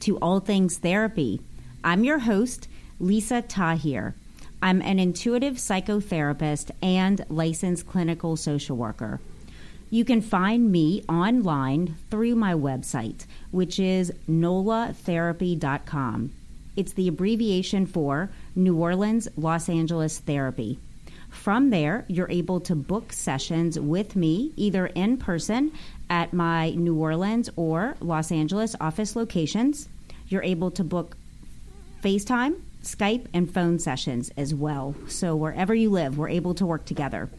to All Things Therapy. I'm your host, Lisa Tahir. I'm an intuitive psychotherapist and licensed clinical social worker. You can find me online through my website, which is nolatherapy.com. It's the abbreviation for New Orleans Los Angeles Therapy. From there, you're able to book sessions with me either in person at my New Orleans or Los Angeles office locations. You're able to book FaceTime, Skype, and phone sessions as well. So wherever you live, we're able to work together.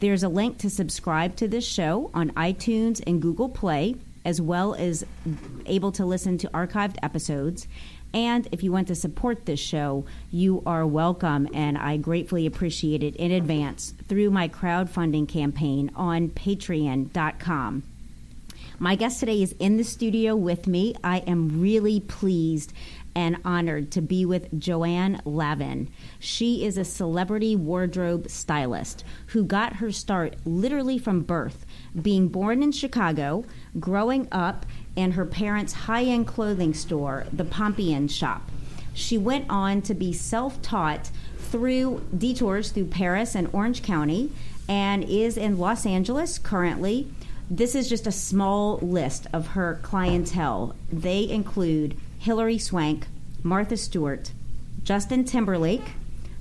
There's a link to subscribe to this show on iTunes and Google Play, as well as able to listen to archived episodes. And if you want to support this show, you are welcome, and I gratefully appreciate it in advance through my crowdfunding campaign on patreon.com. My guest today is in the studio with me. I am really pleased and honored to be with Joanne Lavin. She is a celebrity wardrobe stylist who got her start literally from birth, being born in Chicago, growing up in her parents' high end clothing store, the Pompian Shop. She went on to be self taught through detours through Paris and Orange County and is in Los Angeles currently. This is just a small list of her clientele. They include Hilary Swank, Martha Stewart, Justin Timberlake,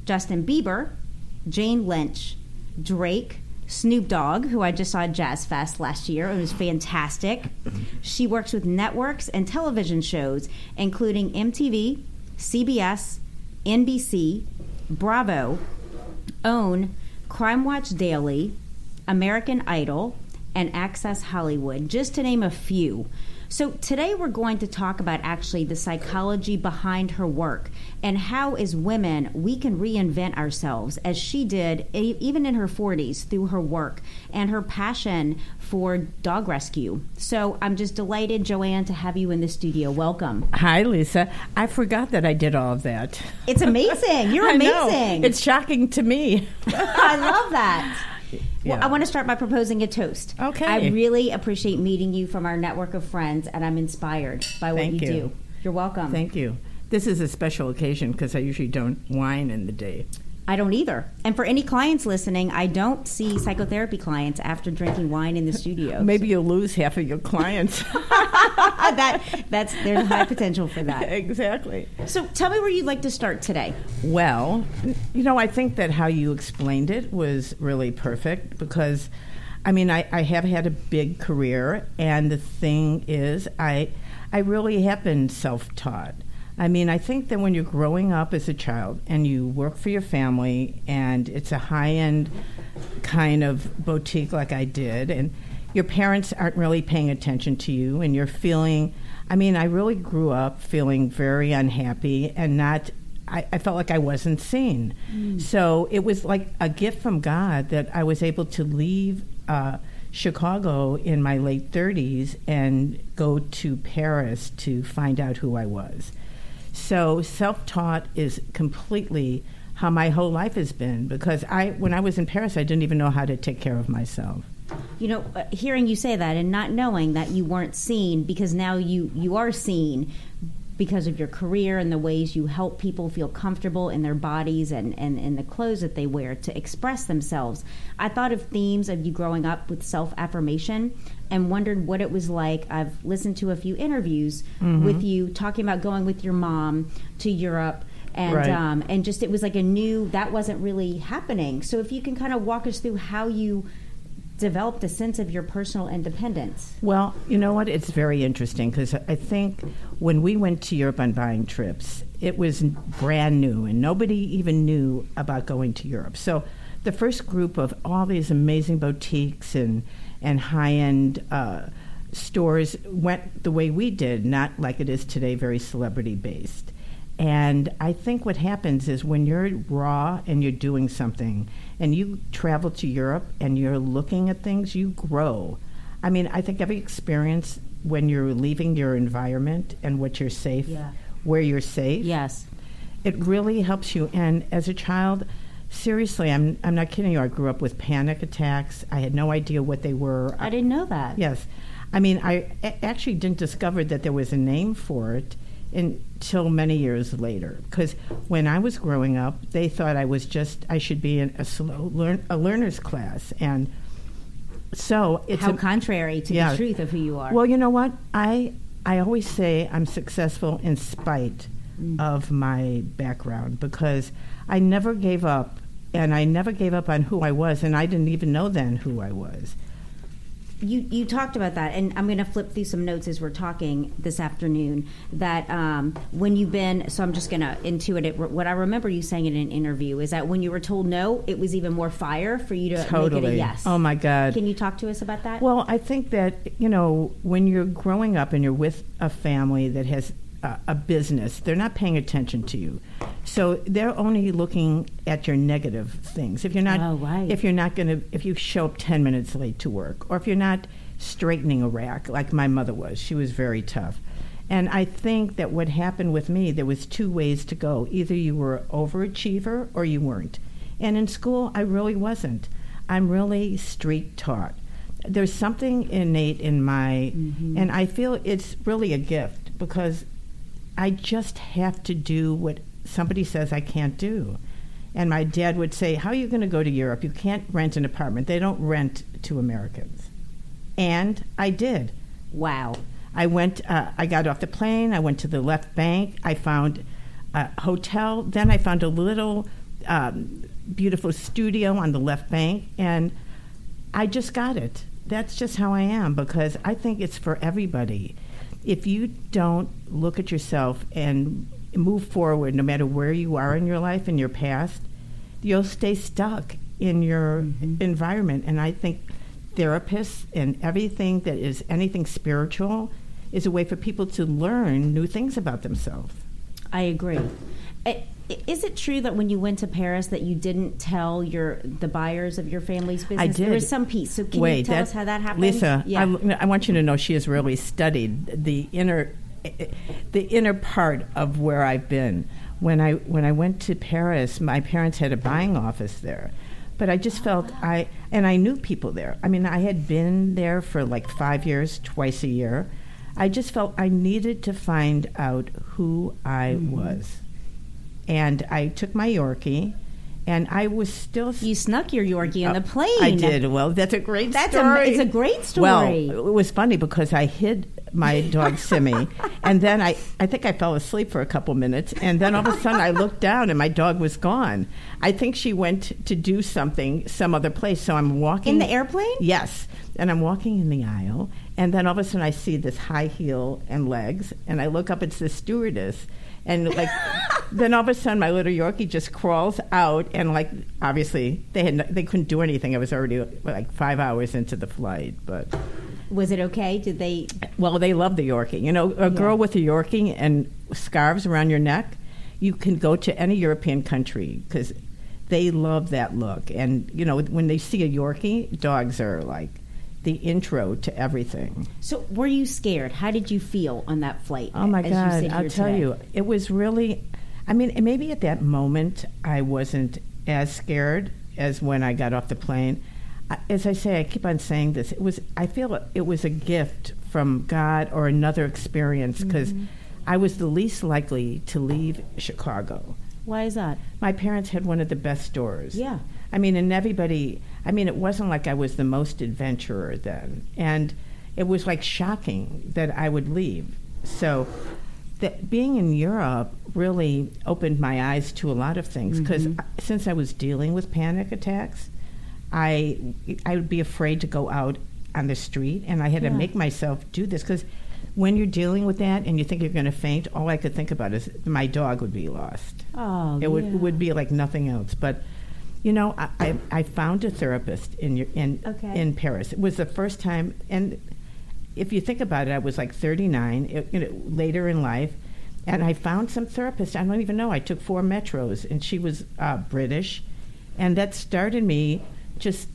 Justin Bieber, Jane Lynch, Drake, Snoop Dogg, who I just saw at Jazz Fest last year. It was fantastic. She works with networks and television shows, including MTV, CBS, NBC, Bravo, OWN, Crime Watch Daily, American Idol, and Access Hollywood, just to name a few. So, today we're going to talk about actually the psychology behind her work and how, as women, we can reinvent ourselves as she did, even in her 40s, through her work and her passion for dog rescue. So, I'm just delighted, Joanne, to have you in the studio. Welcome. Hi, Lisa. I forgot that I did all of that. It's amazing. You're amazing. It's shocking to me. I love that. Well, Yeah. I want to start by proposing a toast. Okay. I really appreciate meeting you from our network of friends, and I'm inspired by what Thank you, you. do. You're welcome. Thank you. This is a special occasion because I usually don't wine in the day. I don't either. And for any clients listening, I don't see psychotherapy clients after drinking wine in the studio. Maybe you'll lose half of your clients. that that's there's high potential for that. exactly. So tell me where you'd like to start today. Well, you know, I think that how you explained it was really perfect because, I mean, I, I have had a big career, and the thing is, I, I really have been self taught. I mean, I think that when you're growing up as a child and you work for your family, and it's a high end kind of boutique like I did, and your parents aren't really paying attention to you, and you're feeling. I mean, I really grew up feeling very unhappy and not I, I felt like I wasn't seen. So it was like a gift from God that I was able to leave uh, Chicago in my late 30s and go to Paris to find out who I was. So self taught is completely how my whole life has been because I when I was in Paris I didn't even know how to take care of myself. You know, uh, hearing you say that and not knowing that you weren't seen because now you you are seen because of your career and the ways you help people feel comfortable in their bodies and, and, and the clothes that they wear to express themselves. I thought of themes of you growing up with self affirmation and wondered what it was like. I've listened to a few interviews with you talking about going with your mom to Europe and Right. um, and just it was like a new that wasn't really happening. So if you can kind of walk us through how you developed a sense of your personal independence. Well, you know what? It's very interesting because I think when we went to Europe on buying trips, it was brand new and nobody even knew about going to Europe. So the first group of all these amazing boutiques and, and high end uh, stores went the way we did, not like it is today, very celebrity based. And I think what happens is when you're raw and you're doing something and you travel to Europe and you're looking at things, you grow. I mean, I think every experience when you're leaving your environment and what you're safe, Yeah. where you're safe, Yes. it really helps you. And as a child, seriously, I'm, I'm not kidding you. I grew up with panic attacks. I had no idea what they were. I didn't know that. Yes. I mean, I a- actually didn't discover that there was a name for it until many years later. Because when I was growing up, they thought I was just, I should be in a slow learn, a learner's class. And so it's How a- contrary to Yeah. the truth of who you are. well, you know what? I I always say I'm successful in spite mm. of my background because I never gave up and I never gave up on who I was and I didn't even know then who I was. You you talked about that, and I'm going to flip through some notes as we're talking this afternoon. That um, when you've been, so I'm just going to intuit it. What I remember you saying in an interview is that when you were told no, it was even more fire for you to make it a yes. Oh my God. Can you talk to us about that? Well, I think that, you know, when you're growing up and you're with a family that has a, a business, they're not paying attention to you. So they're only looking at your negative things. If you're not Oh, right. if you're not going to if you show up 10 minutes late to work or if you're not straightening a rack like my mother was. She was very tough. And I think that what happened with me, there was two ways to go. Either you were overachiever or you weren't. And in school, I really wasn't. I'm really street taught. There's something innate in my, mm-hmm. and I feel it's really a gift because I just have to do what somebody says I can't do. And my dad would say, How are you going to go to Europe? You can't rent an apartment. They don't rent to Americans. And I did. wow. I went, uh, I got off the plane, I went to the left bank, I found a hotel, then I found a little um, beautiful studio on the left bank, and I just got it. That's just how I am because I think it's for everybody. If you don't look at yourself and move forward, no matter where you are in your life, in your past, you'll stay stuck in your mm-hmm. environment. And I think therapists and everything that is anything spiritual is a way for people to learn new things about themselves. I agree. I- Is it true that when you went to Paris that you didn't tell your the buyers of your family's business? I did. There was some piece. So can Wait, you tell that- us how that happened? Lisa, yeah. I, I want you to know she has really studied the inner, the inner part of where I've been. When I when I went to Paris, my parents had a buying office there, but I just felt I and I knew people there. I mean, I had been there for like five years, twice a year. I just felt I needed to find out who I Mm-hmm. was, and I took my Yorkie. And I was still you snuck your Yorkie on the uh, plane. I did. Well, that's a great That's a- story. it's a great story. Well, it was funny because I hid my dog Simi, and then I, I think I fell asleep for a couple minutes, and then all of a sudden I looked down and my dog was gone. I think she went to do something some other place. So I'm walking In the airplane? Yes, and I'm walking in the aisle, and then all of a sudden I see this high heel and legs, and I look up. It's the stewardess. And like, then all of a sudden, my little Yorkie just crawls out, and like, obviously, they had no, they couldn't do anything. I was already like five hours into the flight, but Was it okay? Did they? well, they love the Yorkie. You know, a girl with a Yorkie and scarves around your neck, you can go to any European country because they love that look. And you know, when they see a Yorkie, dogs are like the intro to everything. So were you scared? How did you feel on that flight? Oh my God! I'll tell today? you, it was really. I mean, maybe at that moment I wasn't as scared as when I got off the plane. As I say, I keep on saying this. It was. I feel it was a gift from God or another experience because Mm-hmm. I was the least likely to leave Chicago. Why is that? My parents had one of the best stores. Yeah. I mean, and everybody, I mean, it wasn't like I was the most adventurer then. And it was like shocking that I would leave. So that being in Europe really opened my eyes to a lot of things mm-hmm. because uh, since I was dealing with panic attacks, I, I would be afraid to go out on the street and I had Yeah. to make myself do this because when you're dealing with that and you think you're going to faint, all I could think about is my dog would be lost. Oh, It would yeah. would be like nothing else. But you know, I, I, I found a therapist in your, in Okay. in Paris. It was the first time, and if you think about it, I was like 39, it, you know, later in life, and I found some therapist. I don't even know. I took four metros, and she was uh, British, and that started me just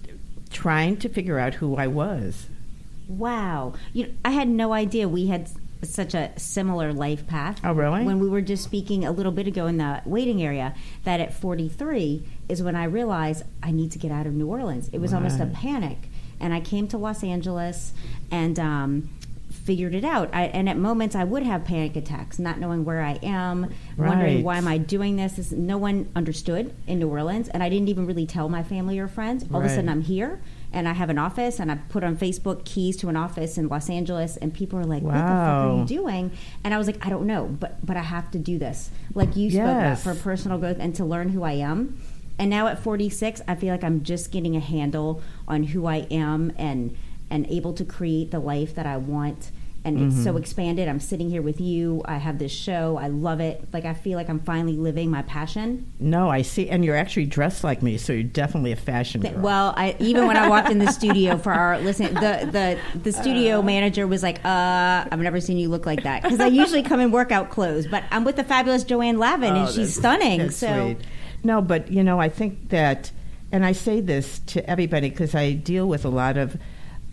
trying to figure out who I was. Wow. You know, I had no idea we had such a similar life path. Oh, really? When we were just speaking a little bit ago in the waiting area, that at 43 is when I realized I need to get out of New Orleans. It was almost a panic. And I came to Los Angeles and um, figured it out. I, and at moments, I would have panic attacks, not knowing where I am, wondering why am I doing this. this. No one understood in New Orleans, and I didn't even really tell my family or friends. All of a sudden, I'm here and I have an office and I put on Facebook keys to an office in Los Angeles and people are like, What the fuck are you doing? And I was like, I don't know, but but I have to do this. Like you spoke about for personal growth and to learn who I am. And now at 46, I feel like I'm just getting a handle on who I am and and able to create the life that I want. And it's Mm-hmm. so expanded. I'm sitting here with you. I have this show. I love it. Like I feel like I'm finally living my passion. No, I see, and you're actually dressed like me, so you're definitely a fashion girl. Well, I, even when I walked in the studio for our listen, the the the studio manager was like, "Uh, I've never seen you look like that." Because I usually come in workout clothes, but I'm with the fabulous Joanne Lavin, and Oh, she's that's- stunning. that's so, sweet. no, but you know, I think that, and I say this to everybody because I deal with a lot of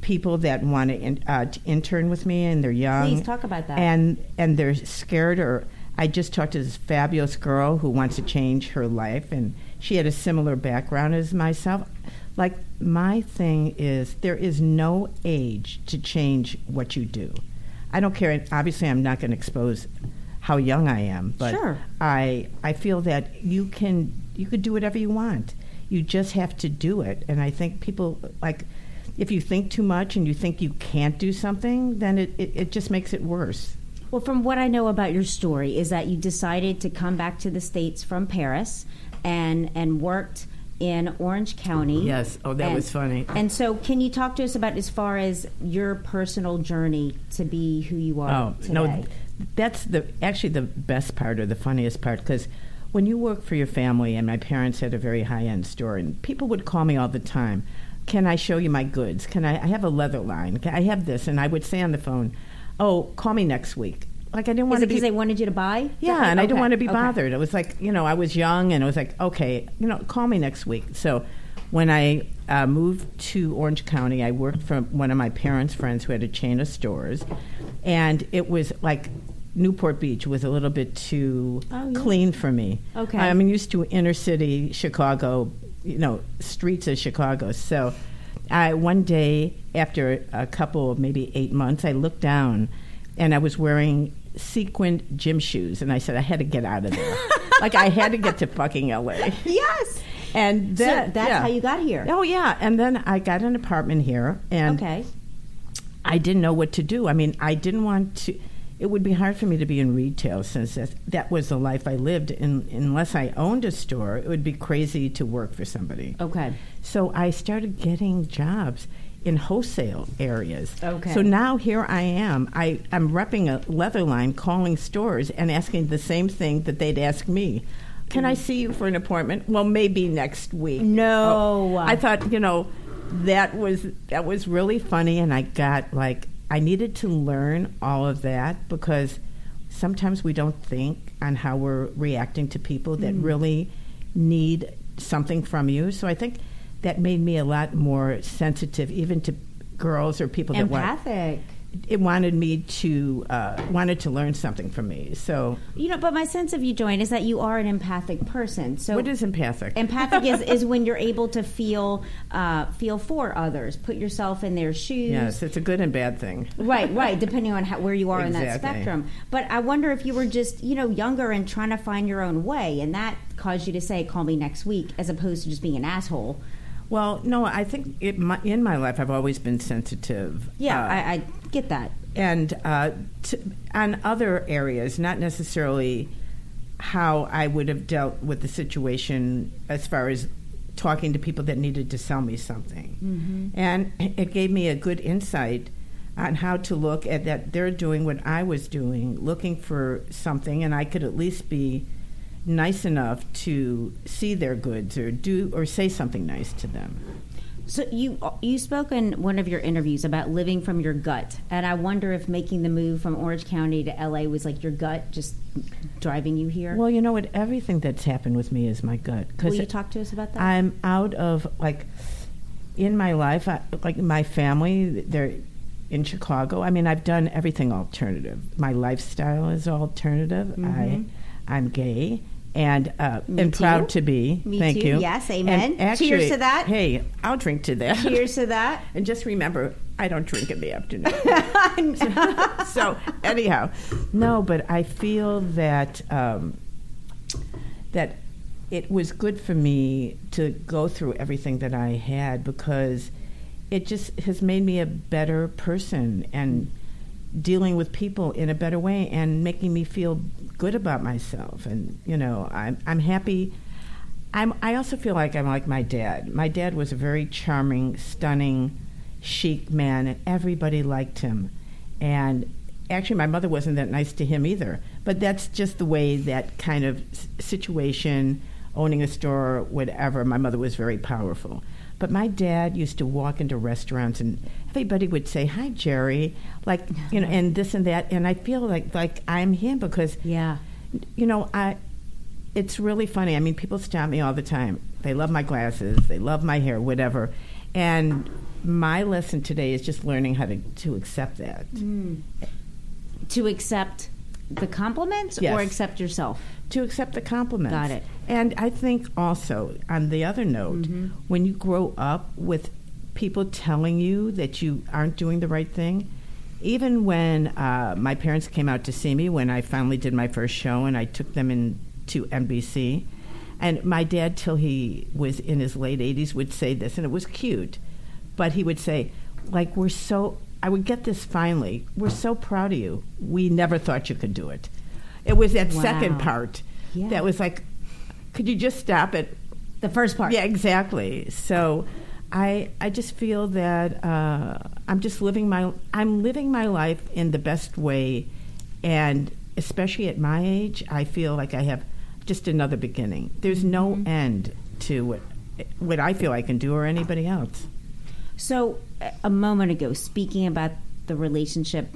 people that want to, in, uh, to intern with me, and they're young. Please talk about that. And and they're scared. Or I just talked to this fabulous girl who wants to change her life, and she had a similar background as myself. Like my thing is, there is no age to change what you do. I don't care. Obviously, I'm not going to expose how young I am, but Sure. I I feel that you can you could do whatever you want. You just have to do it. And I think people like if you think too much and you think you can't do something, then it, it, it just makes it worse. well, from what I know about your story, is that you decided to come back to the states from Paris, and and worked in Orange County. Yes. Oh, that And- was funny. And so, can you talk to us about as far as your personal journey to be who you are Oh today? no, that's the actually the best part or the funniest part because when you work for your family, and my parents had a very high end store, and people would call me all the time. Can I show you my goods? Can I? I have a leather line. Can I have this, and I would say on the phone, "Oh, call me next week." Like I didn't want to be because they wanted you to buy? Yeah, and I didn't want to be okay. bothered. It was like, you know, I was young and it was like, okay, you know, call me next week. So when I uh, moved to Orange County, I worked for one of my parents' friends who had a chain of stores. And it was like Newport Beach was a little bit too Oh, yeah. clean for me. Okay. I'm used to inner city Chicago, you know, streets of Chicago. So I one day after a couple of maybe eight months, I looked down and I was wearing sequined gym shoes, and I said I had to get out of there. like I had to get to fucking LA. Yes. And So that's yeah. how you got here. Oh yeah, and then I got an apartment here, and okay. I didn't know what to do. I mean, I didn't want to. It would be hard for me to be in retail since that, that was the life I lived. And unless I owned a store, it would be crazy to work for somebody. Okay. So I started getting jobs in wholesale areas. Okay. So now here I am. I, I'm repping a leather line, calling stores and asking the same thing that they'd ask me. Can I see you for an appointment? Well, maybe next week. No. Oh, I thought, you know, that was that was really funny and I got like I needed to learn all of that because sometimes we don't think on how we're reacting to people that Mm. really need something from you. So I think that made me a lot more sensitive, even to girls or people that want, Empathic. It wanted me to uh, wanted to learn something from me. So You know, but my sense of you, Joanne, is that you are an empathic person. So what is empathic? empathic is, is when you're able to feel uh, feel for others, put yourself in their shoes. yes, it's a good and bad thing. Right, right, depending on how, where you are in that spectrum. But I wonder if you were just, you know, younger and trying to find your own way, and that caused you to say, "Call me next week," as opposed to just being an asshole. Well, no, I think it, my, in my life I've always been sensitive. Yeah, uh, I, I get that. and uh, t- on other areas, not necessarily how I would have dealt with the situation as far as talking to people that needed to sell me something. And it gave me a good insight on how to look at that they're doing what I was doing, looking for something, and I could at least be nice enough to see their goods or do or say something nice to them. So you you spoke in one of your interviews about living from your gut, and I wonder if making the move from Orange County to LA was like your gut just driving you here. Well, you know what? Everything that's happened with me is my gut. Will you talk to us about that? I'm out of like in my life, I, like my family, they're in Chicago. I mean, I've done everything alternative. My lifestyle is alternative. Mm-hmm. I, I'm gay. And uh, and too. proud to be. Me Thank too. you. Yes, amen. Actually, Cheers to that. Hey, I'll drink to that. Cheers to that. And just remember, I don't drink in the afternoon. so anyhow, no, but I feel that um, that it was good for me to go through everything that I had because it just has made me a better person and dealing with people in a better way and making me feel good about myself and you know I'm I'm happy I'm I also feel like I'm like my dad. My dad was a very charming, stunning, chic man and everybody liked him. And actually my mother wasn't that nice to him either. But that's just the way that kind of situation owning a store whatever my mother was very powerful. But my dad used to walk into restaurants and everybody would say, "Hi, Jerry," like you know, uh-huh. and this and that. And I feel like like I'm him because Yeah. you know, I. It's really funny. I mean, people stop me all the time. They love my glasses. They love my hair, whatever. And my lesson today is just learning how to to accept that. Mm. To accept the compliments Yes. or accept yourself. To accept the compliments. Got it. And I think also, on the other note, Mm-hmm. when you grow up with people telling you that you aren't doing the right thing, even when uh, my parents came out to see me when I finally did my first show and I took them in to NBC, and my dad, till he was in his late 80s, would say this, and it was cute, but he would say, like, we're so, I would get this finally, we're so proud of you. We never thought you could do it. It was that second part Yeah. that was like, could you just stop it? The first part. Yeah, exactly. So, I I just feel that uh, I'm just living my I'm living my life in the best way, and especially at my age, I feel like I have just another beginning. There's no Mm-hmm. end to what what I feel I can do or anybody else. So, a- a moment ago, speaking about the relationship,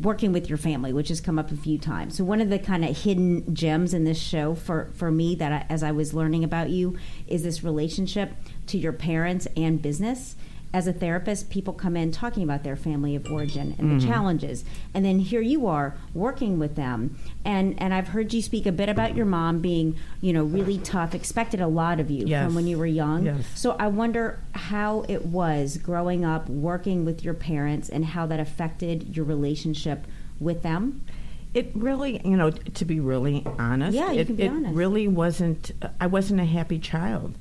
working with your family, which has come up a few times. So, one of the kind of hidden gems in this show for, for me, that I, as I was learning about you, is this relationship to your parents and business. As a therapist, people come in talking about their family of origin and the mm-hmm. challenges, and then here you are working with them. And and I've heard you speak a bit about your mom being, you know, really tough, expected a lot of you Yes. from when you were young. Yes. So I wonder how it was growing up, working with your parents, and how that affected your relationship with them. It really, you know, to be really honest, Yeah, you it, can be it honest. really wasn't. I wasn't a happy child.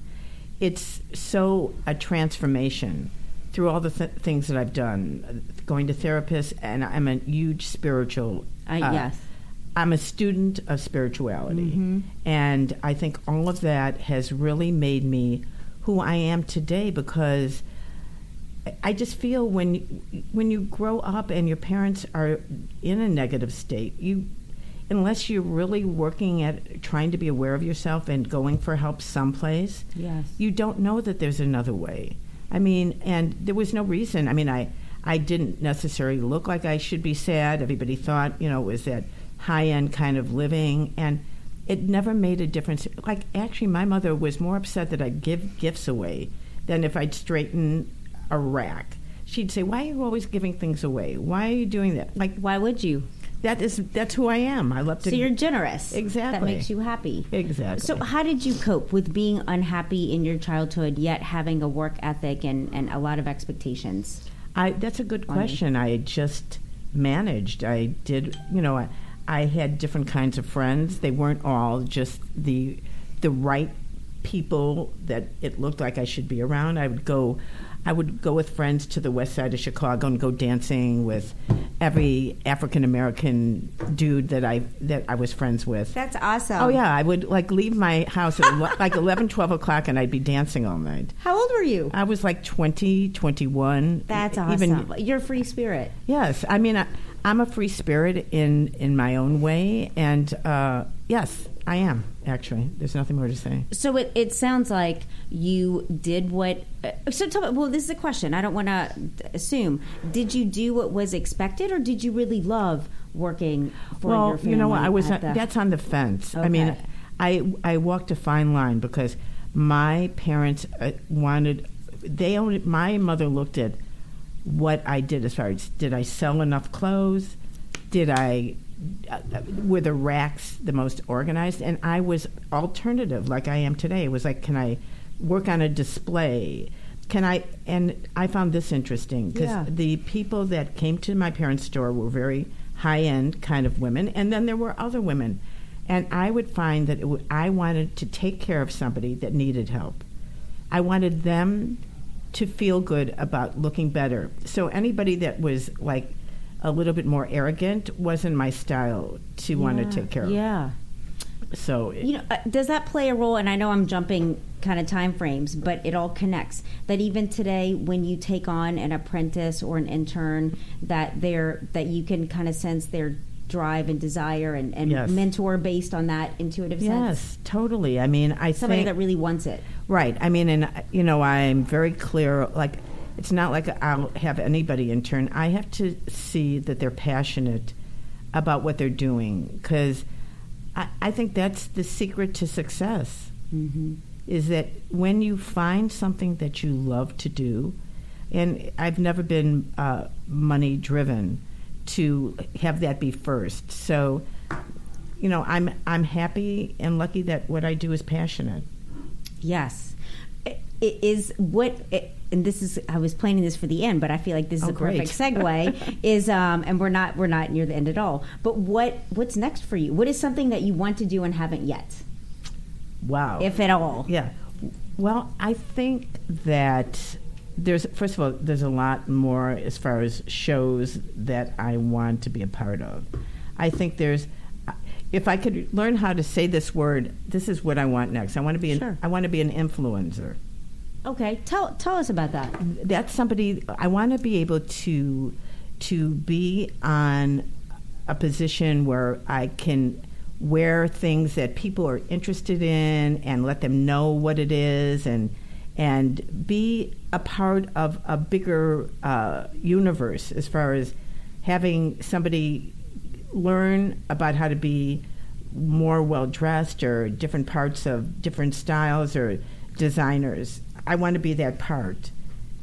It's so a transformation through all the th- things that I've done, going to therapists, and I'm a huge spiritual. Uh, yes. I'm a student of spirituality, Mm-hmm. and I think all of that has really made me who I am today because. I just feel when when you grow up and your parents are in a negative state, you unless you're really working at trying to be aware of yourself and going for help someplace, Yes. you don't know that there's another way. I mean, and there was no reason. I mean, I I didn't necessarily look like I should be sad. Everybody thought, you know, it was that high end kind of living and it never made a difference. Like actually my mother was more upset that I'd give gifts away than if I'd straighten a rack. She'd say, "Why are you always giving things away? Why are you doing that?" Like Why would you? That is that's who I am. I love to So you're generous. Exactly. That makes you happy. Exactly. So how did you cope with being unhappy in your childhood, yet having a work ethic and, and a lot of expectations? I, that's a good question. I just managed. I did, you know, I, I had different kinds of friends. They weren't all just the the right people that it looked like I should be around. I would go I would go with friends to the west side of Chicago and go dancing with every African American dude that I that I was friends with. That's awesome. Oh yeah, I would like leave my house at like 11, 12 o'clock, and I'd be dancing all night. How old were you? I was like 20, 21. That's awesome. even-. You're a free spirit. Yes, I mean I, I'm a free spirit in in my own way, and uh, yes, I am. Actually, there's nothing more to say. So it, it sounds like you did what. Uh, so tell me. Well, this is a question. I don't want to assume. Did you do what was expected, or did you really love working for well, your family? you know what? I was. at the- that's on the fence. I mean, I I walked a fine line because my parents uh, wanted. They only. My mother looked at what I did as far as did I sell enough clothes? Did I uh, were the racks the most organized? And I was alternative, like I am today. It was like, can I work on a display? Can I? And I found this interesting because Yeah. the people that came to my parents' store were very high end kind of women, and then there were other women. And I would find that it would, I wanted to take care of somebody that needed help. I wanted them to feel good about looking better. So anybody that was like a little bit more arrogant wasn't my style to want to take care of. Yeah. So it- You know, uh, does that play a role? And I know I'm jumping kind of time frames, but it all connects. That even today, when you take on an apprentice or an intern, that they're that you can kind of sense their drive and desire and, and Yes. mentor based on that intuitive sense. yes, totally. I mean, I Somebody think that really wants it. Right. I mean, and uh, you know, I'm very clear. Like, it's not like I'll have anybody intern. I have to see that they're passionate about what they're doing because I, I think that's the secret to success. Mm-hmm. Is that when you find something that you love to do, and I've never been uh, money driven to have that be first. So, you know, I'm I'm happy and lucky that what I do is passionate. Yes. It is what, it, and this is, I was planning this for the end, but I feel like this is Oh, a perfect segue. is, um, and we're not, we're not near the end at all. But what, what's next for you? What is something that you want to do and haven't yet, Wow. if at all? yeah. Well, I think that there's first of all there's a lot more as far as shows that I want to be a part of. I think there's if I could learn how to say this word, this is what I want next. I want to be an, Sure. I want to be an influencer. Okay, tell tell us about that. that's somebody I want to be able to to be on a position where I can wear things that people are interested in and let them know what it is and and be a part of a bigger uh, universe as far as having somebody learn about how to be more well dressed or different parts of different styles or designers. I want to be that part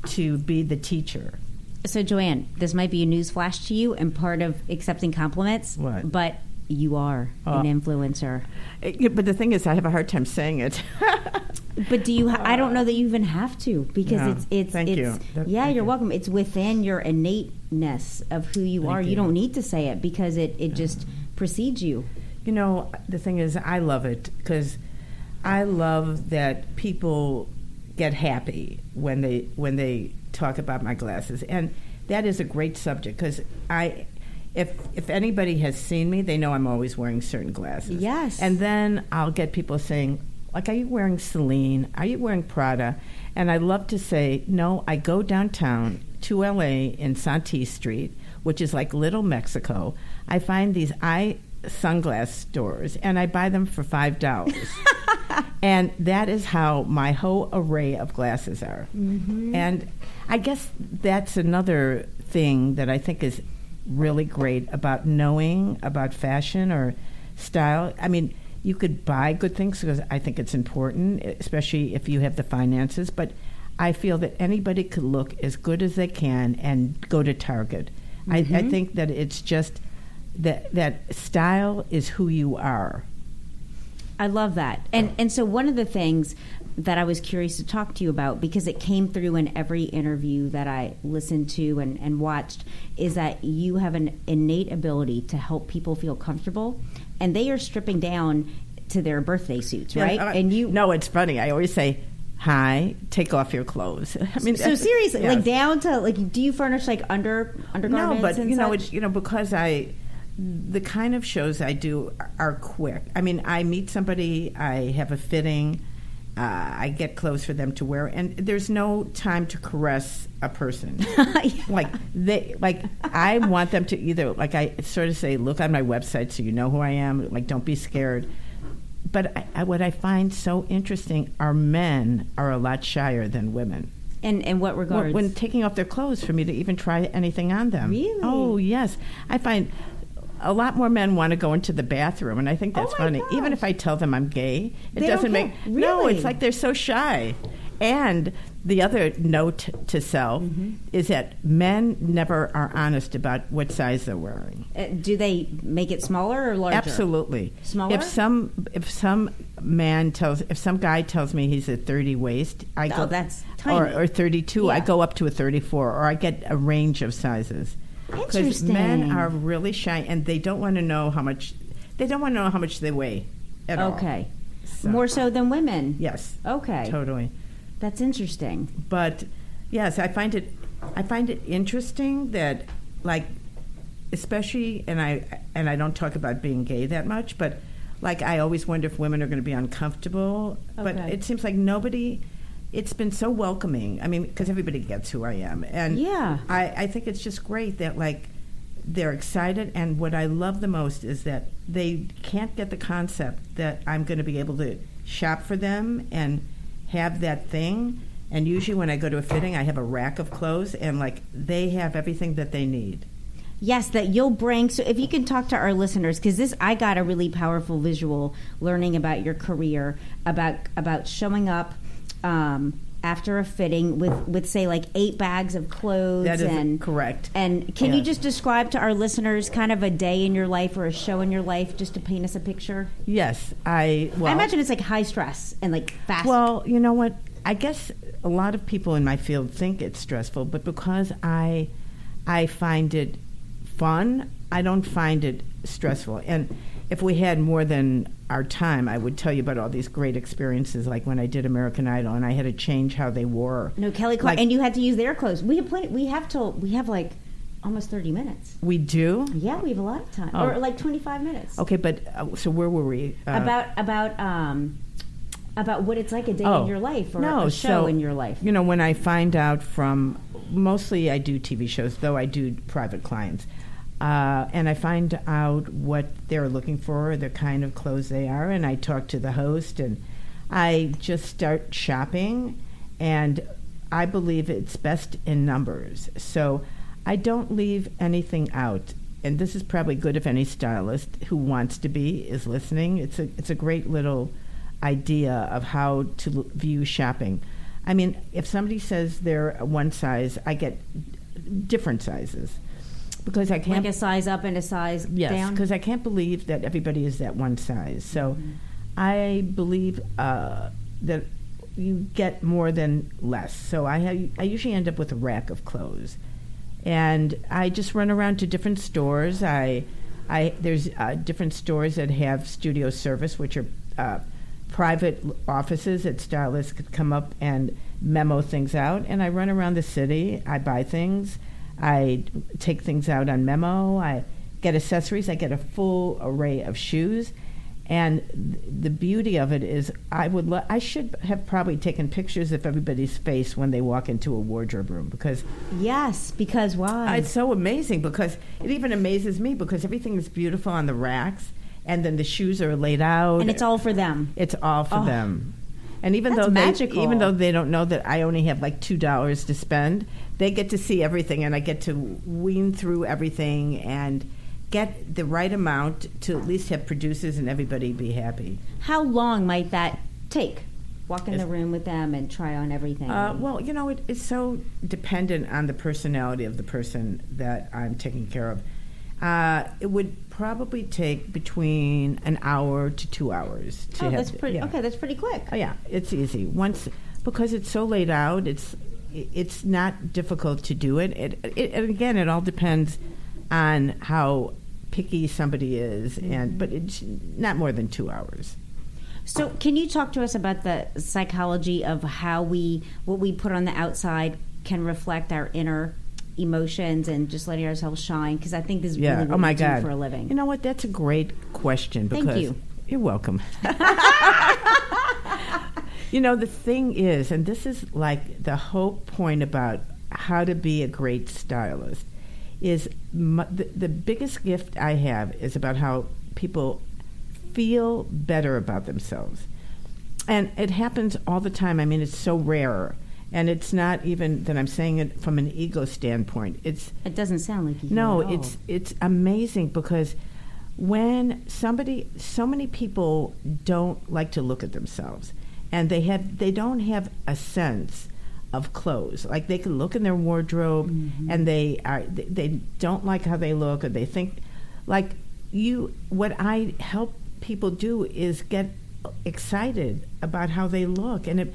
to be the teacher. So, Joanne, this might be a news flash to you and part of accepting compliments. What? But you are Uh, an influencer. Eh, yeah, But the thing is, I have a hard time saying it. But do you? Ha- I don't know that you even have to because Yeah. it's it's Thank it's you. Yeah. You're you. welcome. It's within your innateness of who you Thank are. You. you. don't need to say it because it it just precedes you. You know, the thing is, I love it because I love that people get happy when they when they talk about my glasses, and that is a great subject because I. If if anybody has seen me, they know I'm always wearing certain glasses. Yes. And then I'll get people saying, like, "Are you wearing Celine? Are you wearing Prada?" And I love to say, "No, I go downtown to LA in Santee Street, which is like Little Mexico. I find these eye sunglass stores and I buy them for five dollars. and that is how my whole array of glasses are. Mm-hmm. And I guess that's another thing that I think is really great about knowing about fashion or style. I mean, you could buy good things because I think it's important, especially if you have the finances. But I feel that anybody could look as good as they can and go to Target. I, I mm-hmm. think that it's just that that style is who you are. I love that. And and so one of the things that I was curious to talk to you about because it came through in every interview that I listened to and, and watched is that you have an innate ability to help people feel comfortable and they are stripping down to their birthday suits, right? Yeah, uh, and you no, it's funny. I always say, "Hi, take off your clothes." I mean, so seriously, yes. like down to like do you furnish like under undergarments No, but you know, it's, you know, because I, the kind of shows I do are, quick. I mean, I meet somebody, I have a fitting, uh, I get clothes for them to wear, and there's no time to caress a person. Like they, like I want them to either, like I sort of say, look on my website so you know who I am. Like, don't be scared. but I, I, what I find so interesting are men are a lot shyer than women. In in what regards? When, when taking off their clothes for me to even try anything on them. Really? Oh yes, I find a lot more men want to go into the bathroom, and I think that's Oh funny. gosh. Even if I tell them I'm gay, it They doesn't make care. no. It's like they're so shy. And the other note to self Mm-hmm. is that men never are honest about what size they're wearing. Uh, do they make it smaller or larger? Absolutely. Smaller? If some if some man tells if some guy tells me he's a 30 waist, I Oh, go that's or, tiny. or 32, I go up to a 34 or I get a range of sizes. Because men are really shy and they don't want to know how much they don't want to know how much they weigh at all. Okay. So- More so than women. Yes. Okay. Totally. That's interesting. But yes, I find it I find it interesting that like especially and I and I don't talk about being gay that much, but like I always wonder if women are going to be uncomfortable, okay. but it seems like nobody it's been so welcoming. I mean, because everybody gets who I am, and Yeah. I, I think it's just great that like they're excited. And what I love the most is that they can't get the concept that I'm going to be able to shop for them and have that thing. And usually, when I go to a fitting, I have a rack of clothes, and like they have everything that they need. Yes, that you'll bring. So, if you can talk to our listeners, because this, I got a really powerful visual learning about your career, about about showing up um, after a fitting with with say like eight bags of clothes. That is and correct. And can you just describe to our listeners kind of a day in your life or a show in your life, just to paint us a picture? Yes, I. Well, I imagine it's like high stress and like fast. Well, you know what? I guess a lot of people in my field think it's stressful, but because I, I find it fun, I don't find it stressful. And if we had more than our time, I would tell you about all these great experiences, like when I did American Idol and I had to change how they wore. no, Kelly Clark, like- and you had to use their clothes. We have plenty. We have till we have like almost thirty minutes. We do. Yeah, we have a lot of time, Oh. or like twenty-five minutes. Okay, but uh, so where were we? Uh, about about um about what it's like a day Oh, in your life or no, a show so, in your life. You know, when I find out from mostly I do TV shows, though I do private clients, uh, and I find out what they're looking for, the kind of clothes they are, and I talk to the host, and I just start shopping, and I believe it's best in numbers. So I don't leave anything out. And this is probably good if any stylist who wants to be is listening. It's a it's a great little idea of how to l- view shopping. I mean, if somebody says they're one size, I get different sizes because I can't like a size up and a size Yes, down. because I can't believe that everybody is that one size. So Mm-hmm. I believe uh, that you get more than less. So I have, I usually end up with a rack of clothes, and I just run around to different stores. I, I there's uh, different stores that have studio service, which are uh, private offices that stylists could come up and memo things out. And I run around the city. I buy things. I take things out on memo. I get accessories. I get a full array of shoes. And th- the beauty of it is, I would lo- I should have probably taken pictures of everybody's face when they walk into a wardrobe room because yes, because why? it's so amazing. Because it even amazes me because everything is beautiful on the racks, and then the shoes are laid out, and it's all for them. it's all for Oh. them. And even That's though they, magical. even though they don't know that I only have like two dollars to spend, they get to see everything, and I get to wean through everything and get the right amount to at least have producers and everybody be happy. How long might that take? Walk in If- the room with them and try on everything. Uh, well, you know, it, it's so dependent on the personality of the person that I'm taking care of. Uh, it would probably take between an hour to two hours to oh, have. that's pretty. yeah. Okay, that's pretty quick. Oh yeah, it's easy. Once because it's so laid out, it's it's not difficult to do it. It, it and again, it all depends on how picky somebody is, and but it's not more than two hours. So, can you talk to us about the psychology of how we what we put on the outside can reflect our inner emotions and just letting ourselves shine? Because I think this is Yeah. really what oh my we do God. for a living. You know what? That's a great question Thank you. you're welcome. you know the thing is, and this is like the whole point about how to be a great stylist is mu the, the biggest gift I have is about how people feel better about themselves. And it happens all the time. I mean, it's so rare. And it's not even that I'm saying it from an ego standpoint. It's It doesn't sound like you. no, it's it's amazing because when somebody so many people don't like to look at themselves and they have they don't have a sense of clothes. Like they can look in their wardrobe Mm-hmm. and they are they, they don't like how they look or they think like you what I help people do is get excited about how they look and it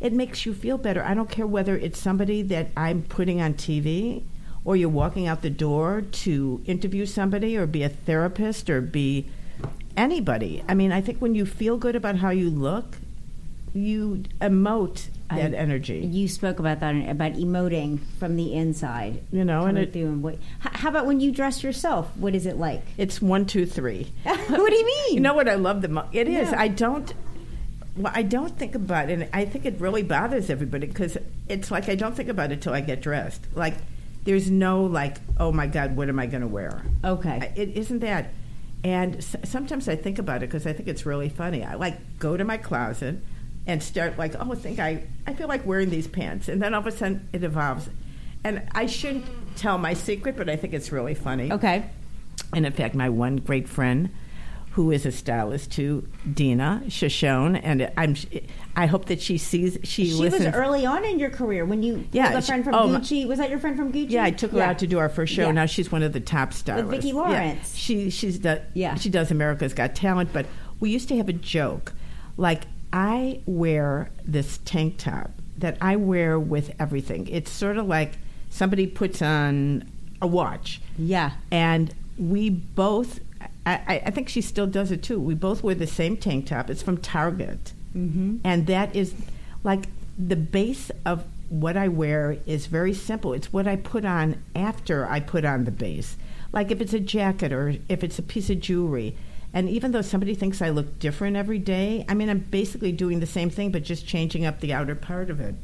it makes you feel better. I don't care whether it's somebody that I'm putting on TV or you're walking out the door to interview somebody or be a therapist or be anybody. I mean, I think when you feel good about how you look, you emote that I- energy. You spoke about that about emoting from the inside, You know, and it- through and what? How about when you dress yourself? What is it like? It's one, two, three. what do you mean? You know what I love the most? It is. Yeah. I don't. Well, I don't think about it. And I think it really bothers everybody because it's like I don't think about it till I get dressed. Like there's no like, oh my God, what am I going to wear? Okay. It isn't that. And s- sometimes I think about it because I think it's really funny. I like go to my closet and start like, oh, I think I I feel like wearing these pants, and then all of a sudden it evolves. And I shouldn't tell my secret, but I think it's really funny. okay. And in fact, my one great friend, who is a stylist too, Dina Shoshone, and I'm, I hope that she sees she, She listens. was early on in your career when you Yeah, yeah, a friend from oh, Gucci. Was that your friend from Gucci? Yeah, I took her out to do our first show. Yeah. Now she's one of the top stylists. Vicki Yeah. Lawrence. She she's the Yeah. she does America's Got Talent. But we used to have a joke, like I wear this tank top that I wear with everything. It's sort of like somebody puts on a watch. Yeah. and we both I, I- think she still does it too we both wear the same tank top it's from target Mm-hmm. and that is like the base of what i wear is very simple it's what i put on after i put on the base like if it's a jacket or if it's a piece of jewelry and even though somebody thinks i look different every day i mean i'm basically doing the same thing but just changing up the outer part of it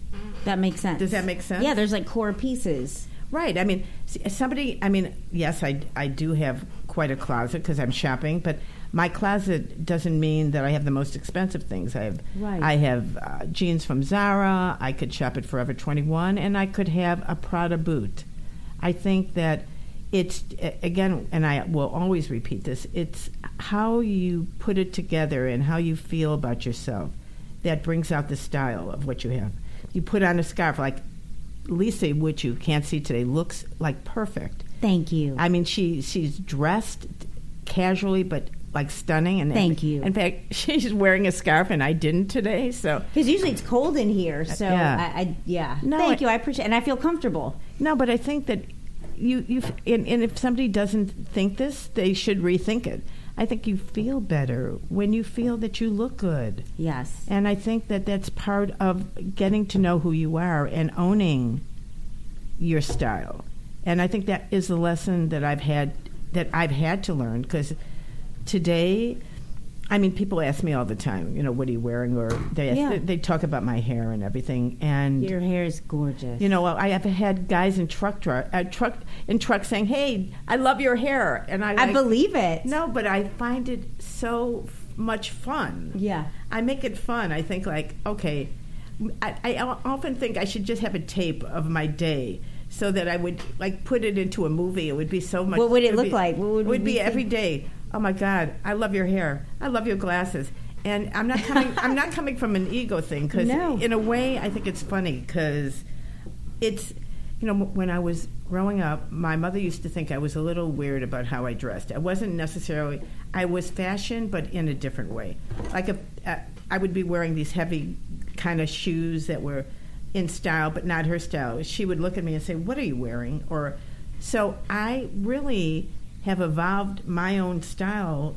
That makes sense. Does that make sense? Yeah, there's like core pieces. Right. I mean, somebody. I mean, yes, I I do have quite a closet because I'm shopping, but my closet doesn't mean that I have the most expensive things. I have Right. I have uh, jeans from Zara. I could shop at Forever 21, and I could have a Prada boot. I think that it's again, and I will always repeat this. It's how you put it together and how you feel about yourself that brings out the style of what you have. You put on a scarf like Lisa, which you can't see today, looks like perfect. Thank you. I mean, she she's dressed casually, but like stunning. And Thank you. In fact, she's wearing a scarf, and I didn't today. So Because usually it's cold in here, so Yeah. I, I yeah. No, Thank I- you. I appreciate, and I feel comfortable. no, but I think that you you and, and if somebody doesn't think this, they should rethink it. I think you feel better when you feel that you look good. Yes. And I think that that's part of getting to know who you are and owning your style. And I think that is the lesson that I've had that I've had to learn because today, I mean, people ask me all the time, you know, what are you wearing, or they ask, Yeah. they talk about my hair and everything, and Your hair is gorgeous. you know, I have had guys in truck dri- uh, truck in trucks saying, "Hey, I love your hair," and I I like, believe it. no, but I find it so much fun. Yeah. I make it fun. I think like, okay, I often think I should just have a tape of my day so that I would like put it into a movie. It would be so much. What would it would look be- like? What would it would be think? every day. Oh my God, I love your hair. I love your glasses. And I'm not coming. I'm not coming from an ego thing because, No. in a way, I think it's funny because it's you know when I was growing up, my mother used to think I was a little weird about how I dressed. I wasn't necessarily. I was fashion, but in a different way. Like if uh, I would be wearing these heavy kind of shoes that were in style, but not her style. She would look at me and say, "What are you wearing?" Or so I really have evolved my own style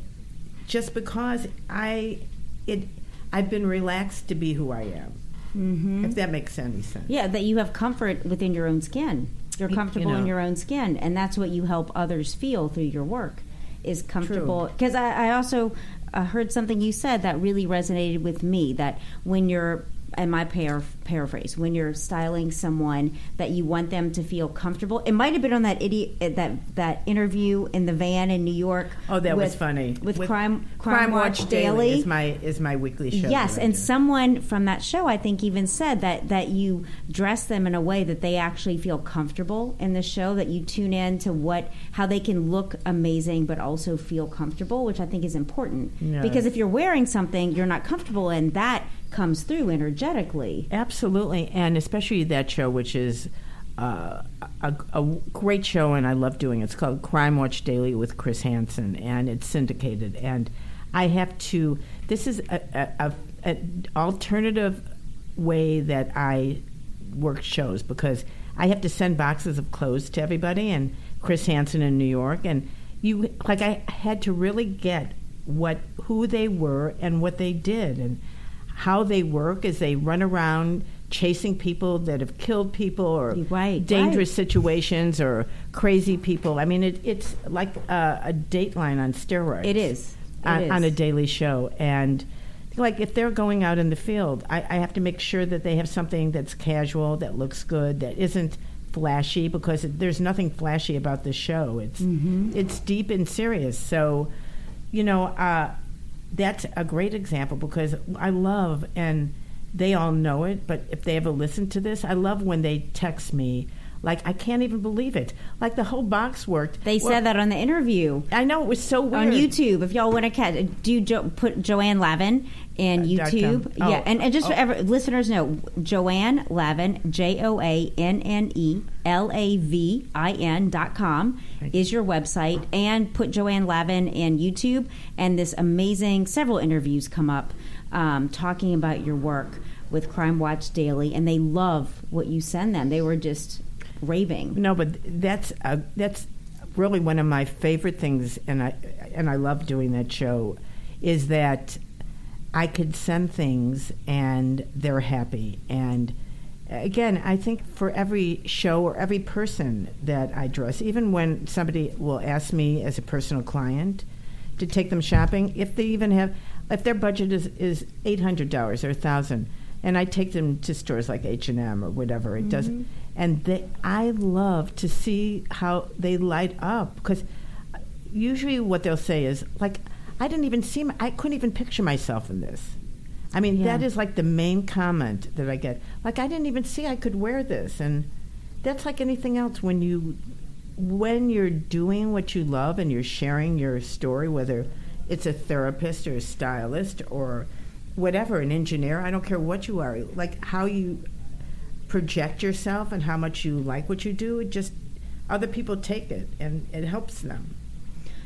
just because I it I've been relaxed to be who I am. Mm-hmm. If that makes any sense. Yeah, that you have comfort within your own skin. You're You- you comfortable in your own skin, and that's what you help others feel through your work. Is comfortable because I, I also uh, heard something you said that really resonated with me. That when you're and my pair paraphrase when you're styling someone that you want them to feel comfortable. It might have been on that idiot uh, that that interview in the van in New York. Oh, that was funny. with, Crime Crime, Watch, Watch, Daily is my is my weekly show. Yes, and someone from that show, I think, even said that that you dress them in a way that they actually feel comfortable in the show. That you tune in to what how they can look amazing, but also feel comfortable, which I think is important. Yes. Because if you're wearing something you're not comfortable in, that comes through energetically. Absolutely, and especially that show, which is uh, a, a great show, and I love doing it. It's called Crime Watch Daily with Chris Hansen, and it's syndicated. And I have to. This is an alternative way that I work shows because I have to send boxes of clothes to everybody, and Chris Hansen in New York, and you like I had to really get what who they were and what they did and how they work as they run around chasing people that have killed people or Right, dangerous right. situations or crazy people. I mean, it, it's like a, a Dateline on steroids. It is. It on, is. on a daily show, and like if they're going out in the field, I, I have to make sure that they have something that's casual, that looks good, that isn't flashy because it, there's nothing flashy about the show. It's Mm-hmm. it's deep and serious. So, you know, uh, that's a great example because I love and they all know it. But if they ever listen to this, I love when they text me. Like I can't even believe it. Like the whole box worked. They Well, said that on the interview. I know it was so weird on YouTube. If y'all want to catch, do jo- put Joanne Lavin in Uh, YouTube. com. Yeah, Oh, and, and just oh. for ever, listeners know, Joanne Lavin, J O A N N E L A V I N dot com is your website, and put Joanne Lavin in YouTube, and this amazing several interviews come up um, talking about your work with Crime Watch Daily, and they love what you send them. They were just raving. No, but that's uh, that's really one of my favorite things, and I and I love doing that show, is that I could send things and they're happy. And again, I think for every show or every person that I dress, even when somebody will ask me as a personal client to take them shopping, if they even have, if their budget is is eight hundred dollars or a thousand, and I take them to stores like H and M or whatever, it doesn't. And they, I love to see how they light up because usually what they'll say is like, I didn't even see, my, I couldn't even picture myself in this. I mean, Yeah. that is like the main comment that I get. Like, I didn't even see I could wear this, and that's like anything else when you when you're doing what you love and you're sharing your story, whether it's a therapist or a stylist or whatever, an engineer, I don't care what you are, like how you project yourself and how much you like what you do, it just other people take it and it helps them.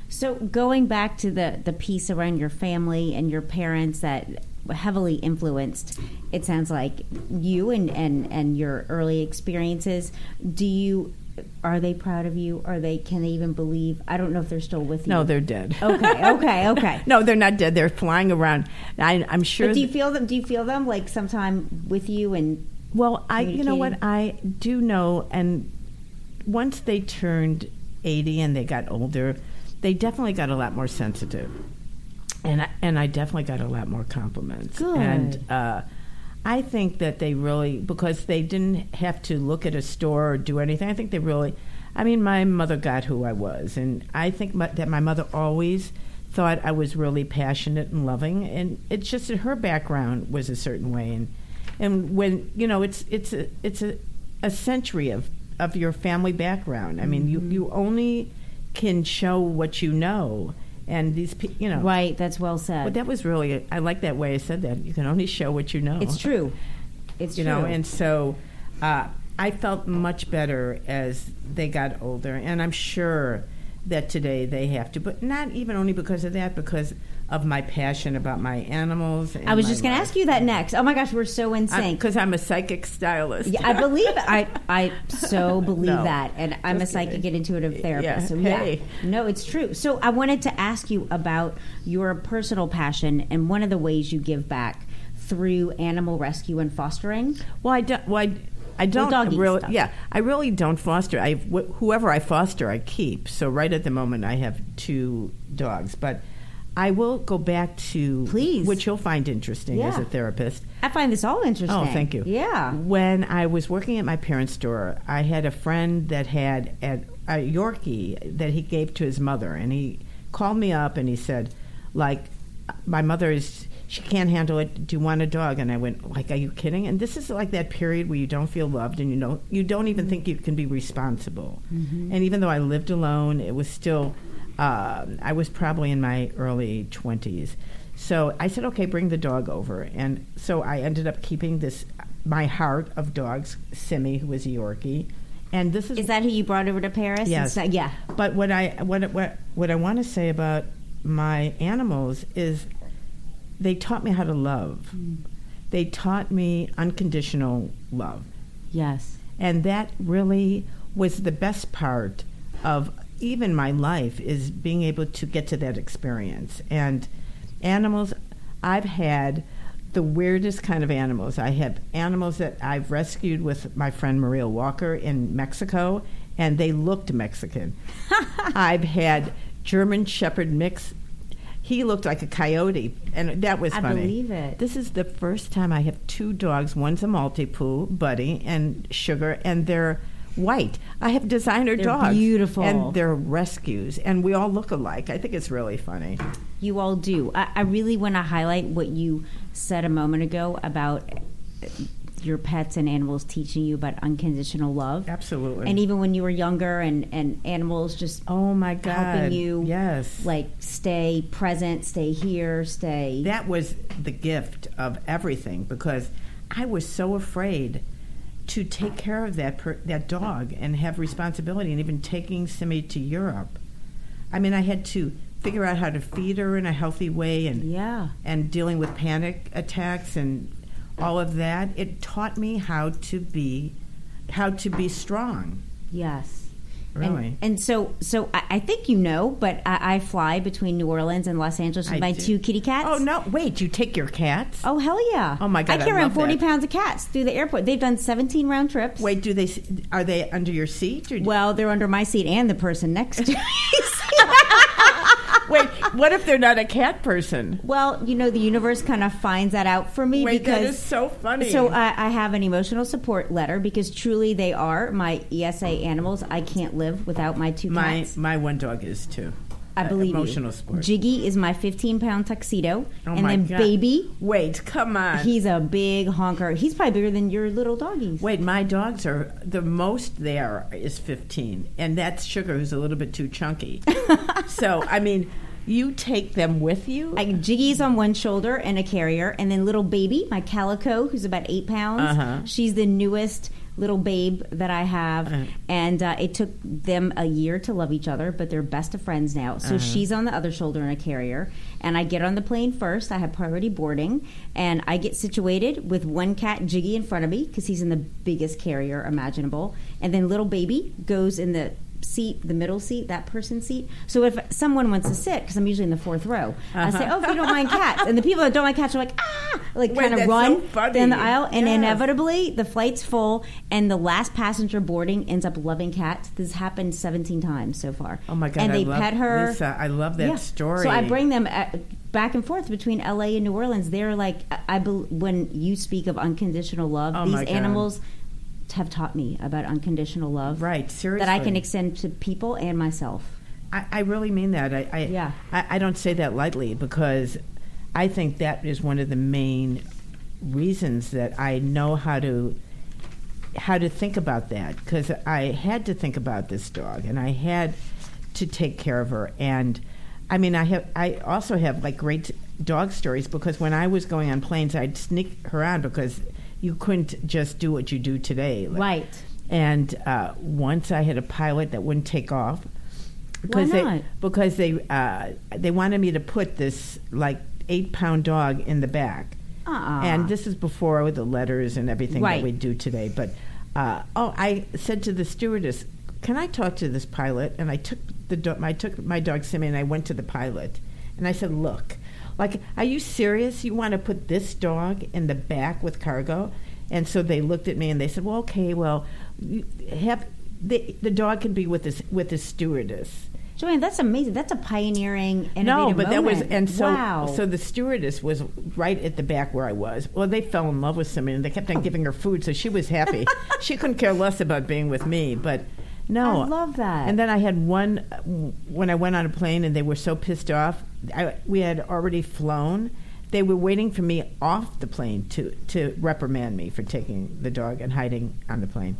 So going back to the the piece around your family and your parents that heavily influenced it sounds like you and and and your early experiences do you are they proud of you are they can they even believe i don't know if they're still with you No, they're dead. okay okay okay no, they're not dead. They're flying around. I, I'm sure. but do you feel them do you feel them like sometime with you and Well, I you know what? I do know, and once they turned eighty and they got older, they definitely got a lot more sensitive, and I, and I definitely got a lot more compliments. Good. And uh, I think that they really because they didn't have to look at a store or do anything. I think they really. I mean, my mother got who I was, and I think my, that my mother always thought I was really passionate and loving, and it's just that her background was a certain way, and and when you know it's it's a it's a, a century of of your family background. I mean, you you only can show what you know, and these you know. right that's well said But that was really I like that way I said that. You can only show what you know. it's true it's you true know, and so uh, I felt much better as they got older, and I'm sure that today they have to, but not even only because of that, because of my passion about my animals. i was just going to ask you that next oh my gosh we're so in sync because I'm a psychic stylist. Yeah, I believe. I I so believe No. that, and I'm a psychic kidding. intuitive therapist. Yeah, So yeah, hey. no, it's true. So I wanted to ask you about your personal passion and one of the ways you give back through animal rescue and fostering. Well, I don't. Well, I, I don't really. stuff. Yeah, I really don't foster. I wh- whoever I foster, I keep. So right at the moment, I have two dogs, but I will go back to Please. which you'll find interesting as a therapist. I find this all interesting. Oh, thank you. Yeah. When I was working at my parents' store, I had a friend that had a, a Yorkie that he gave to his mother, and he called me up and he said, like, my mother is she can't handle it. Do you want a dog? And I went, like, are you kidding? And this is like that period where you don't feel loved and you know you don't even think you can be responsible. Mm-hmm. And even though I lived alone, it was still uh, I was probably in my early twenties. So I said, okay, bring the dog over. And so I ended up keeping this my heart of dogs, Simi, who was a Yorkie. And this is Is that who you brought over to Paris? Yes. Instead- yeah. but what I what what what I want to say about my animals is they taught me how to love. They taught me unconditional love. Yes. And that really was the best part of even my life is being able to get to that experience. And animals I've had the weirdest kind of animals. I have animals that I've rescued with my friend Maria Walker in Mexico and they looked Mexican. I've had German Shepherd mix. He looked like a coyote, and that was I funny. I believe it. This is the first time I have two dogs. One's a Maltipoo, Buddy, and Sugar, and they're white. I have designer They're dogs. beautiful. And they're rescues, and we all look alike. I think it's really funny. You all do. I, I really want to highlight what you said a moment ago about your pets and animals teaching you about unconditional love. Absolutely. And even when you were younger and, and animals just oh my God. helping you Yes. like stay present, stay here, stay that was the gift of everything because I was so afraid to take care of that per, that dog and have responsibility and even taking Simi to Europe. I mean, I had to figure out how to feed her in a healthy way and Yeah. and dealing with panic attacks and all of that. It taught me how to be how to be strong. Yes. Really. And, and so, so I, I think you know, but I, I fly between New Orleans and Los Angeles with I my do. two kitty cats. Oh no! Wait, you take your cats? Oh hell yeah! Oh, my God, I carry around forty that. pounds of cats through the airport. They've done seventeen round trips. Wait, do they are they under your seat or Well, they're under my seat and the person next to me. Wait, what if they're not a cat person? well, you know, the universe kind of finds that out for me Wait, because that is so funny. So I, I have an emotional support letter because truly they are my ESA animals. I can't live without my two my cats. my one dog is too. I believe emotional you. support. Jiggy is my 15 pound tuxedo, Oh and my then God. baby, Wait, come on. he's a big honker. He's probably bigger than your little doggies. Wait, my dogs are the most there is fifteen, and that's Sugar, who's a little bit too chunky. so I mean, you take them with you. Like Jiggy's on one shoulder and a carrier, and then little baby, my calico, who's about eight pounds. Uh-huh. She's the newest little babe that I have, Uh-huh. and uh, it took them a year to love each other, but they're best of friends now. So Uh-huh. she's on the other shoulder in a carrier, and I get on the plane first. I have priority boarding, and I get situated with one cat, Jiggy, in front of me because he's in the biggest carrier imaginable, and then little baby goes in the seat, the middle seat, that person's seat. So if someone wants to sit, because I'm usually in the fourth row, I say, "Oh, if you don't mind cats," and the people that don't like cats are like, "Ah!" like kind of run so down the aisle, and inevitably the flight's full, and the last passenger boarding ends up loving cats. This has happened 17 times so far. oh my god! And they pet her. Lisa, I love that Yeah. story. So I bring them uh back and forth between LA and New Orleans. They're like, I, I when you speak of unconditional love, Oh these animals God. Have taught me about unconditional love. Right, seriously. That I can extend to people and myself. I, I really mean that. I, I Yeah. I, I don't say that lightly because I think that is one of the main reasons that I know how to how to think about that because I had to think about this dog and I had to take care of her and I mean I have I also have like great dog stories because when I was going on planes I'd sneak her on because you couldn't just do what you do today Like, Right. and uh, once I had a pilot that wouldn't take off because they because they uh, they wanted me to put this like eight pound dog in the back. Uh-uh. And this is before with the letters and everything Right. that we do today. But uh, oh, I said to the stewardess, "Can I talk to this pilot?" And I took the do- I took my dog Simi and I went to the pilot, and I said, "Look, like, are you serious? You want to put this dog in the back with cargo?" And so they looked at me and they said, "Well, okay, well, have the the dog can be with this with the stewardess." Joanne, that's amazing. That's a pioneering, innovative No, but that was and so wow. so the stewardess was right at the back where I was. Well, they fell in love with somebody and they kept on giving her food, so she was happy. she couldn't care less about being with me, but no, I love that. And then I had one when I went on a plane and they were so pissed off. I, we had already flown. They were waiting for me off the plane to to reprimand me for taking the dog and hiding on the plane.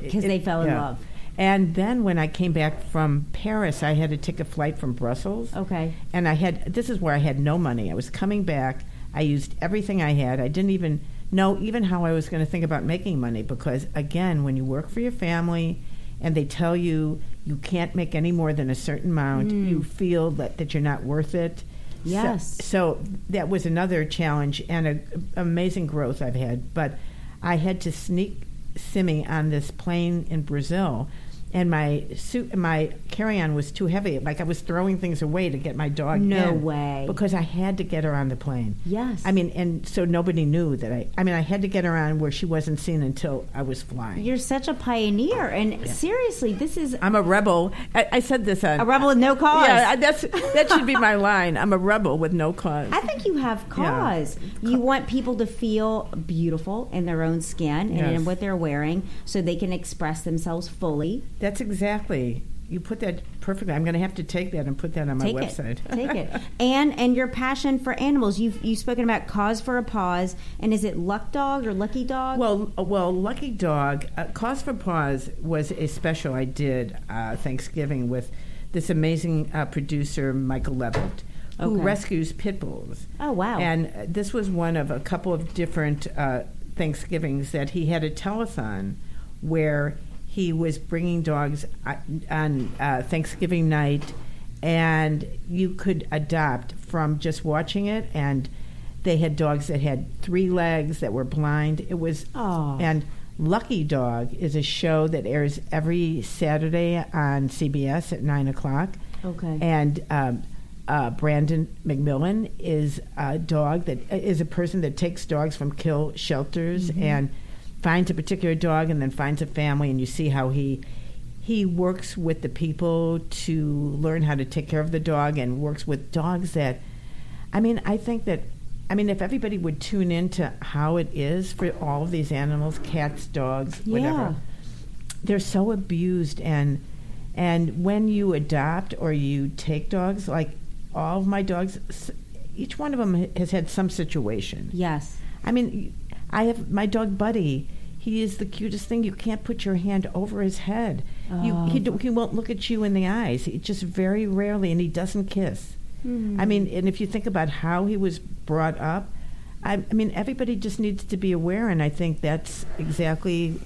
because they fell in yeah. love. And then when I came back from Paris, I had to take a flight from Brussels. Okay. And I had this is where I had no money. I was coming back. I used everything I had. I didn't even know even how I was going to think about making money because again, when you work for your family and they tell you you can't make any more than a certain amount, hmm. you feel that, that you're not worth it. Yes. So, that was another challenge and a, amazing growth I've had. But I had to sneak Simi on this plane in Brussels, and my suit, my carry-on was too heavy. Like I was throwing things away to get my dog. No in way. Because I had to get her on the plane. Yes. I mean, and so nobody knew that I. I mean, I had to get her on where she wasn't seen until I was flying. You're such a pioneer, and seriously, this is I'm a rebel. I, I said this on a rebel with no cause. Yeah, that's that should be my line. I'm a rebel with no cause. I think you have cause. You want people to feel beautiful in their own skin and in what they're wearing so they can express themselves fully. That's exactly. You put that perfectly. I'm going to have to take that and put that on my Take website. it. Take it. And and your passion for animals. You've you've spoken about cause for a pause. And is it luck dog or lucky dog? Well, uh, well, Lucky Dog, uh, Cause for Paws was a special I did uh, Thanksgiving with this amazing uh, producer Michael Levitt, who Okay. rescues pit bulls. Oh, wow. And uh, this was one of a couple of different uh, Thanksgivings that he had a telethon where he was bringing dogs uh, on uh, Thanksgiving night, and you could adopt from just watching it and. They had dogs that had three legs that were blind. It was Aw. and Lucky Dog is a show that airs every Saturday on CBS at nine o'clock. Okay. And um, uh, Brandon McMillan is a dog that is a person that takes dogs from kill shelters Mm-hmm. and finds a particular dog and then finds a family, and you see how he he works with the people to learn how to take care of the dog and works with dogs that. I mean, I think that. I mean, if everybody would tune into how it is for all of these animals, cats, dogs, whatever, they're so abused and and when you adopt or you take dogs, like all of my dogs, each one of them has had some situation. yes. I mean, I have my dog Buddy. He is the cutest thing. You can't put your hand over his head. You, he, do, he won't look at you in the eyes. He just very rarely, and he doesn't kiss. I mean, and if you think about how he was brought up, I, I mean, everybody just needs to be aware, and I think that's exactly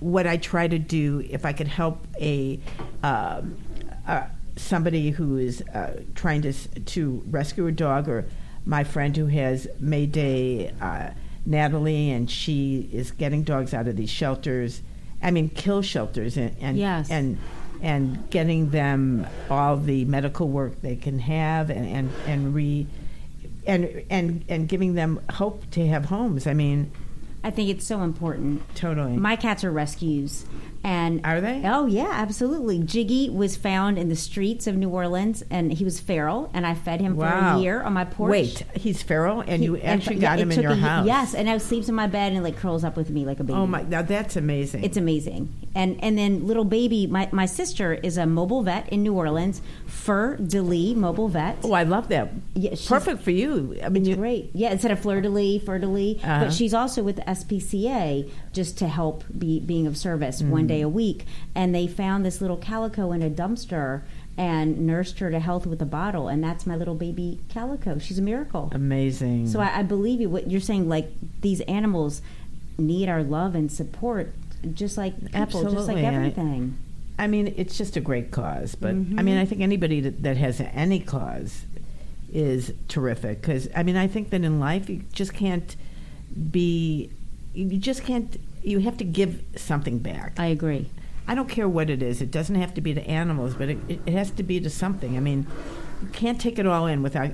what I try to do. If I could help a um, uh, somebody who is uh, trying to to rescue a dog, or my friend who has Mayday uh, Natalie, and she is getting dogs out of these shelters. I mean, kill shelters, and and Yes. and and getting them all the medical work they can have, and and and re and and and giving them hope to have homes. I mean, I think it's so important. totally. My cats are rescues. And Are they? Oh yeah, absolutely. Jiggy was found in the streets of New Orleans, and he was feral, and I fed him for a year on my porch. Wait, he's feral, and He- you actually yeah, got it him in your a house. Yes, and now sleeps in my bed and like curls up with me like a baby. Oh my! Now that's amazing. It's amazing. And and then little baby, my, my sister is a mobile vet in New Orleans, Fur de Lis mobile vet. oh, I love that. Yeah, Perfect for you. I mean, you, Great. Yeah, instead of Fleur de Lis, Fleur de Lis. Uh-huh. But she's also with the SPCA just to help be being of service one Mm. day a week. And they found this little calico in a dumpster and nursed her to health with a bottle. And that's my little baby calico. She's a miracle. amazing. So I, I believe you. What you're saying, like these animals need our love and support, just like people, just like Absolutely. I- everything. I mean, it's just a great cause. But Mm-hmm. I mean, I think anybody that, that has any cause is terrific. Because I mean, I think that in life you just can't be. You just can't. You have to give something back. I agree. I don't care what it is. It doesn't have to be to animals, but it, it, has to be to something. I mean, you can't take it all in without,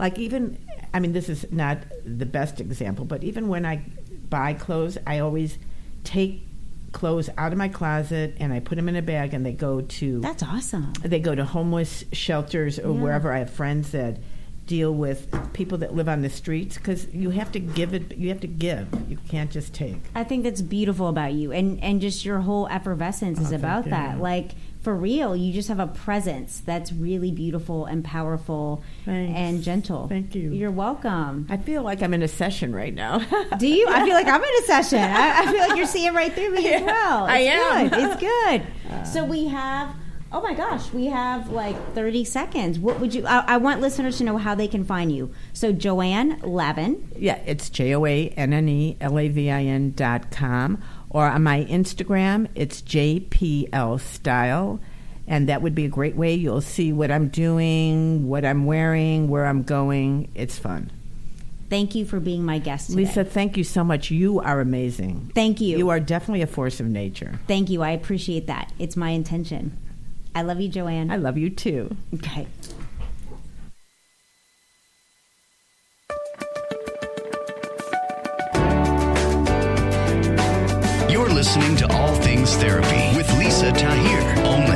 like, even, I mean, this is not the best example, but even when I buy clothes, I always take clothes out of my closet and I put them in a bag and they go to That's awesome. they go to homeless shelters or Yeah. wherever I have friends that deal with people that live on the streets because you have to give it you have to give you can't just take I think that's beautiful about you, and and just your whole effervescence is Oh, about that. Like for real, you just have a presence that's really beautiful and powerful Thanks. and gentle. Thank you. You're welcome. I feel like I'm in a session right now Do you? I feel like I'm in a session. I, I feel like you're seeing right through me as well. I It's am. Good. It's good. Uh. so we have. Oh my gosh, we have like 30 seconds. What would you? I, I want listeners to know how they can find you. So Joanne Lavin. yeah it's j-o-a-n-n-e-l-a-v-i-n dot com or on my instagram it's jpl style and that would be a great way you'll see what i'm doing what i'm wearing where i'm going it's fun Thank you for being my guest today. lisa thank you so much you are amazing Thank you. you are definitely a force of nature Thank you. I appreciate that. It's my intention. I love you, Joanne. i love you too okay. You're listening to All Things Therapy with Lisa Tahir, only